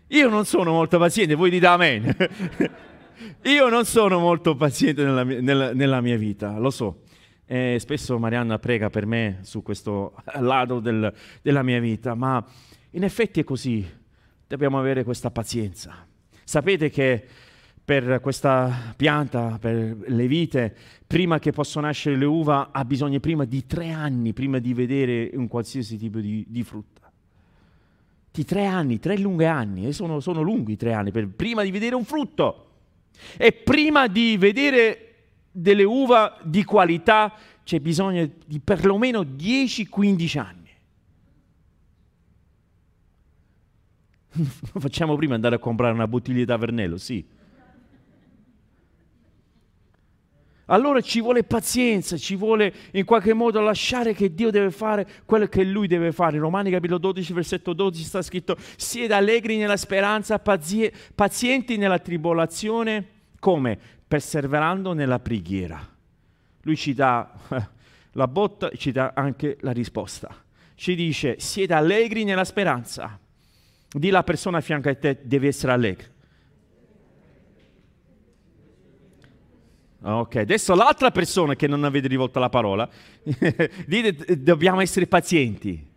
Io non sono molto paziente, voi dite amen. Io non sono molto paziente nella nella, nella mia vita, lo so. Eh, spesso Marianna prega per me su questo lato del, della mia vita, ma in effetti è così. Dobbiamo avere questa pazienza. Sapete che per questa pianta, per le vite, prima che possano nascere le uva, ha bisogno prima di tre anni prima di vedere un qualsiasi tipo di, di frutta. Di tre anni, tre lunghi anni, e sono, sono lunghi tre anni, per, prima di vedere un frutto. E prima di vedere delle uva di qualità c'è bisogno di perlomeno 10-15 anni. Facciamo prima andare a comprare una bottiglia di tavernello, sì. Allora ci vuole pazienza, ci vuole in qualche modo lasciare che Dio deve fare quello che Lui deve fare. In Romani capitolo 12, versetto 12 sta scritto, siete allegri nella speranza, pazienti nella tribolazione, come? Perseverando nella preghiera. Lui ci dà la botta ci dà anche la risposta. Ci dice, siete allegri nella speranza. Di la persona a fianco a te, deve essere allegro. Ok, adesso l'altra persona che non avete rivolto la parola, dite dobbiamo essere pazienti.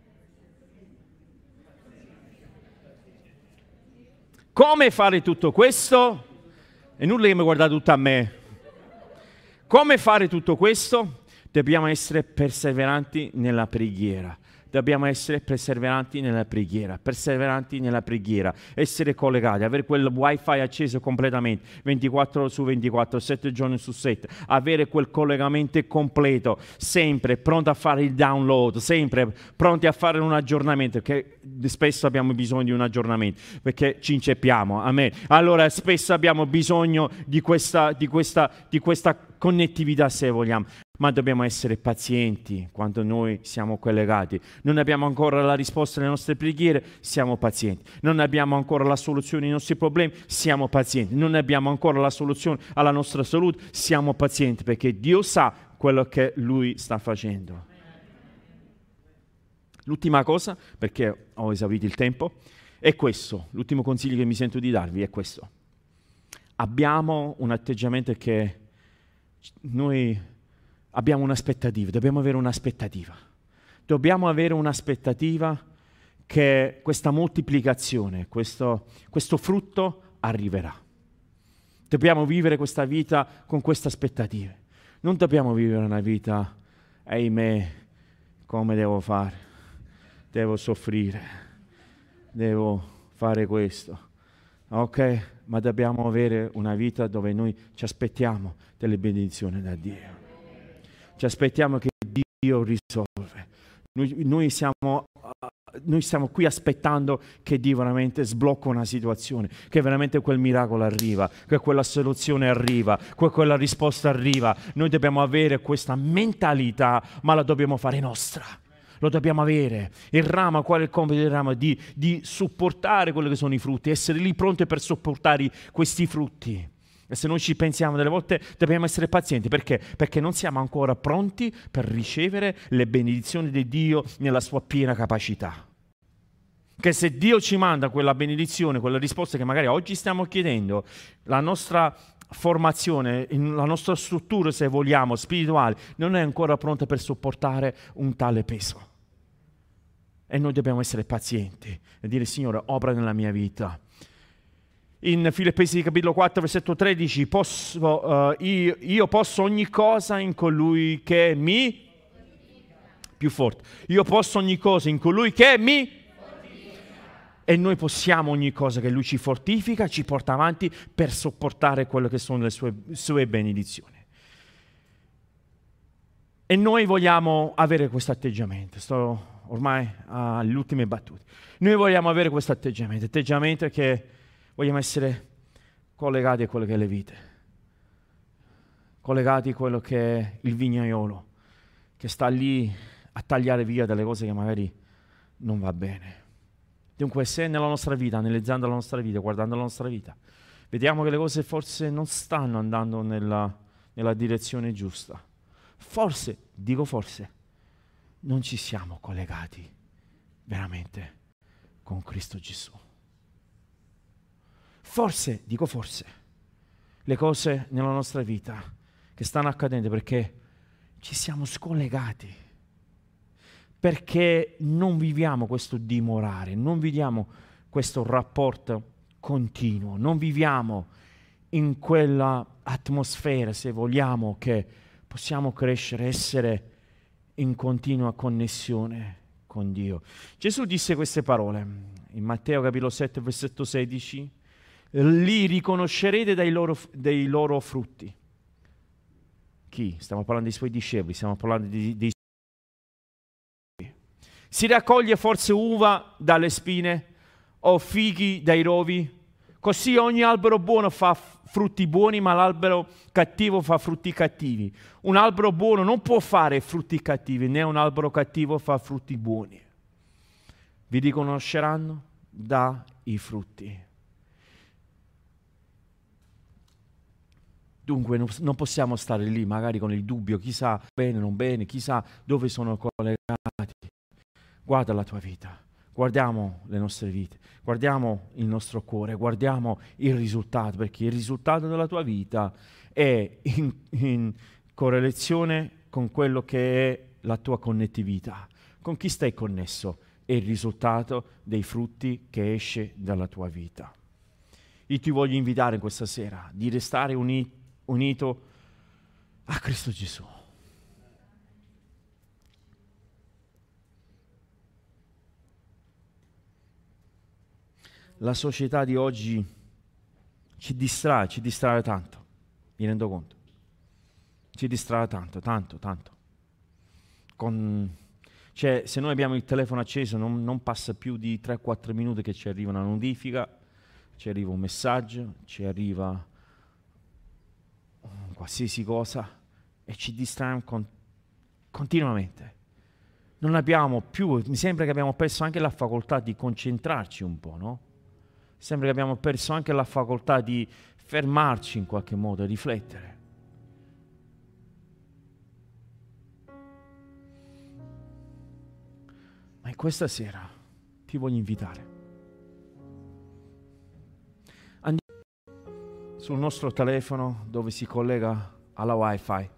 Come fare tutto questo? E nulla che mi guardate tutto a me. Come fare tutto questo? Dobbiamo essere perseveranti nella preghiera dobbiamo essere perseveranti nella preghiera, perseveranti nella preghiera, essere collegati, avere quel wifi acceso completamente, 24 ore su 24, 7 giorni su 7, avere quel collegamento completo, sempre pronto a fare il download, sempre pronti a fare un aggiornamento, che spesso abbiamo bisogno di un aggiornamento, perché ci inceppiamo, amen. Allora spesso abbiamo bisogno di questa, di questa, di questa connettività, se vogliamo. Ma dobbiamo essere pazienti quando noi siamo collegati. Non abbiamo ancora la risposta alle nostre preghiere, siamo pazienti. Non abbiamo ancora la soluzione ai nostri problemi, siamo pazienti. Non abbiamo ancora la soluzione alla nostra salute, siamo pazienti perché Dio sa quello che Lui sta facendo. L'ultima cosa, perché ho esaurito il tempo, è questo. L'ultimo consiglio che mi sento di darvi è questo. Abbiamo un atteggiamento che noi abbiamo un'aspettativa, dobbiamo avere un'aspettativa. Dobbiamo avere un'aspettativa che questa moltiplicazione, questo, questo frutto arriverà. Dobbiamo vivere questa vita con queste aspettative. Non dobbiamo vivere una vita, ahimè, come devo fare? Devo soffrire, devo fare questo. Ok? Ma dobbiamo avere una vita dove noi ci aspettiamo delle benedizioni da Dio ci aspettiamo che Dio risolve. Noi, noi, siamo, noi stiamo qui aspettando che Dio veramente sblocca una situazione, che veramente quel miracolo arriva, che quella soluzione arriva, che quella risposta arriva. Noi dobbiamo avere questa mentalità, ma la dobbiamo fare nostra lo dobbiamo avere. Il ramo, qual è il compito del ramo? Di, di supportare quelli che sono i frutti, essere lì pronti per sopportare questi frutti. E se noi ci pensiamo delle volte dobbiamo essere pazienti perché? Perché non siamo ancora pronti per ricevere le benedizioni di Dio nella sua piena capacità. Che se Dio ci manda quella benedizione, quella risposta che magari oggi stiamo chiedendo, la nostra formazione, la nostra struttura, se vogliamo, spirituale, non è ancora pronta per sopportare un tale peso. E noi dobbiamo essere pazienti e dire Signore, opera nella mia vita in Filippesi capitolo 4 versetto 13 posso, uh, io, io, posso ogni cosa in colui che mi più forte. Io posso ogni cosa in colui che mi e noi possiamo ogni cosa che lui ci fortifica ci porta avanti per sopportare quelle che sono le sue, sue benedizioni. E noi vogliamo avere questo atteggiamento. Sto ormai alle ultime battute. Noi vogliamo avere questo atteggiamento. Atteggiamento che vogliamo essere collegati a quello che è le vite, collegati a quello che è il vignaiolo, che sta lì a tagliare via delle cose che magari non va bene. Dunque, se nella nostra vita, analizzando la nostra vita, guardando la nostra vita, vediamo che le cose forse non stanno andando nella, nella direzione giusta, forse, dico forse, non ci siamo collegati veramente con Cristo Gesù. Forse, dico forse, le cose nella nostra vita che stanno accadendo perché ci siamo scollegati, perché non viviamo questo dimorare, non viviamo questo rapporto continuo, non viviamo in quella atmosfera, se vogliamo, che possiamo crescere, essere in continua connessione con Dio. Gesù disse queste parole in Matteo capitolo 7, versetto 16 li riconoscerete dai loro, dai loro frutti. Chi? Stiamo parlando dei suoi discepoli, stiamo parlando di, dei Si raccoglie forse uva dalle spine o fichi dai rovi? Così ogni albero buono fa frutti buoni, ma l'albero cattivo fa frutti cattivi. Un albero buono non può fare frutti cattivi, né un albero cattivo fa frutti buoni. Vi riconosceranno dai frutti. Dunque non possiamo stare lì magari con il dubbio, chissà bene, non bene, chissà dove sono collegati. Guarda la tua vita, guardiamo le nostre vite, guardiamo il nostro cuore, guardiamo il risultato, perché il risultato della tua vita è in, in correlazione con quello che è la tua connettività, con chi stai connesso, è il risultato dei frutti che esce dalla tua vita. Io ti voglio invitare questa sera di restare uniti unito a Cristo Gesù. La società di oggi ci distrae, ci distrae tanto, mi rendo conto. Ci distrae tanto, tanto, tanto. Con, cioè, se noi abbiamo il telefono acceso non, non passa più di 3-4 minuti che ci arriva una notifica, ci arriva un messaggio, ci arriva qualsiasi cosa e ci distraiamo con, continuamente. Non abbiamo più, mi sembra che abbiamo perso anche la facoltà di concentrarci un po', no? Sembra che abbiamo perso anche la facoltà di fermarci in qualche modo, riflettere. Ma in questa sera ti voglio invitare. Sul nostro telefono dove si collega alla wifi.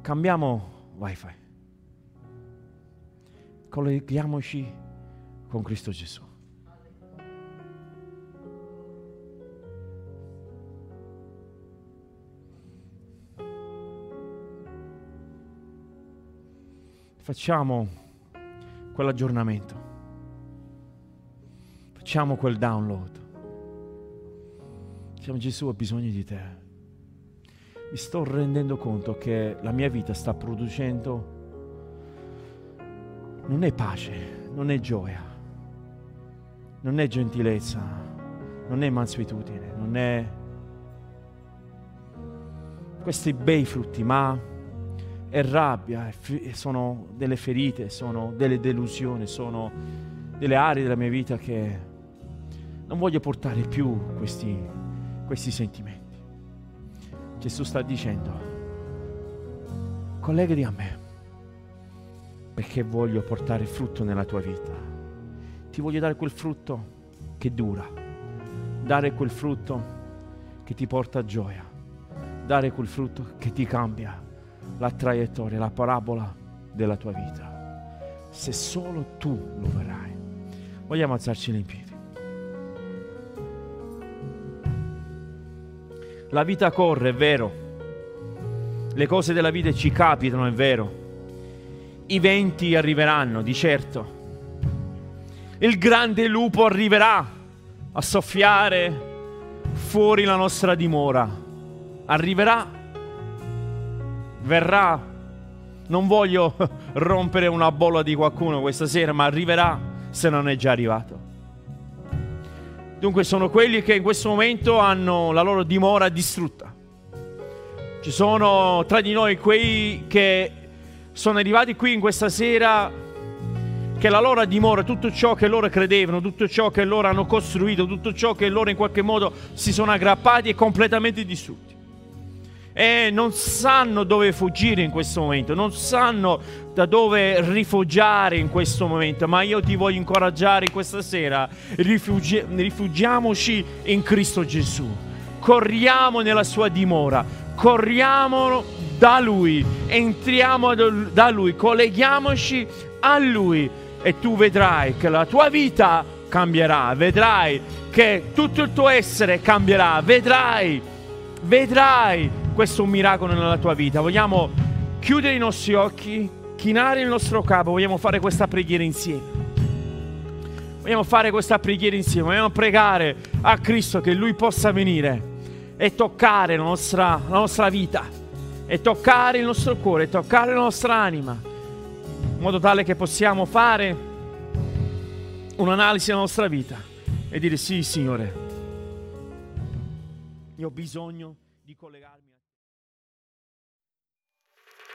Cambiamo wifi. Colleghiamoci con Cristo Gesù. Facciamo quell'aggiornamento. Facciamo quel download. Diciamo Gesù ho bisogno di te. Mi sto rendendo conto che la mia vita sta producendo non è pace, non è gioia, non è gentilezza, non è mansuetudine, non è questi bei frutti, ma è rabbia, sono delle ferite, sono delle delusioni, sono delle aree della mia vita che non voglio portare più questi, questi sentimenti. Gesù sta dicendo, collegati a me, perché voglio portare frutto nella tua vita. Ti voglio dare quel frutto che dura, dare quel frutto che ti porta gioia, dare quel frutto che ti cambia la traiettoria, la parabola della tua vita. Se solo tu lo farai. Vogliamo alzarci in piedi. La vita corre, è vero. Le cose della vita ci capitano, è vero. I venti arriveranno, di certo. Il grande lupo arriverà a soffiare fuori la nostra dimora. Arriverà verrà. Non voglio rompere una bolla di qualcuno questa sera, ma arriverà se non è già arrivato. Dunque sono quelli che in questo momento hanno la loro dimora distrutta. Ci sono tra di noi quei che sono arrivati qui in questa sera che la loro dimora, tutto ciò che loro credevano, tutto ciò che loro hanno costruito, tutto ciò che loro in qualche modo si sono aggrappati è completamente distrutti e non sanno dove fuggire in questo momento, non sanno da dove rifugiare in questo momento, ma io ti voglio incoraggiare questa sera, rifugi- rifugiamoci in Cristo Gesù, corriamo nella sua dimora, corriamo da Lui, entriamo da Lui, colleghiamoci a Lui e tu vedrai che la tua vita cambierà, vedrai che tutto il tuo essere cambierà, vedrai, vedrai questo è un miracolo nella tua vita. Vogliamo chiudere i nostri occhi, chinare il nostro capo, vogliamo fare questa preghiera insieme. Vogliamo fare questa preghiera insieme, vogliamo pregare a Cristo che Lui possa venire e toccare la nostra, la nostra vita, e toccare il nostro cuore, e toccare la nostra anima, in modo tale che possiamo fare un'analisi della nostra vita e dire sì, Signore, io ho bisogno di collegarmi.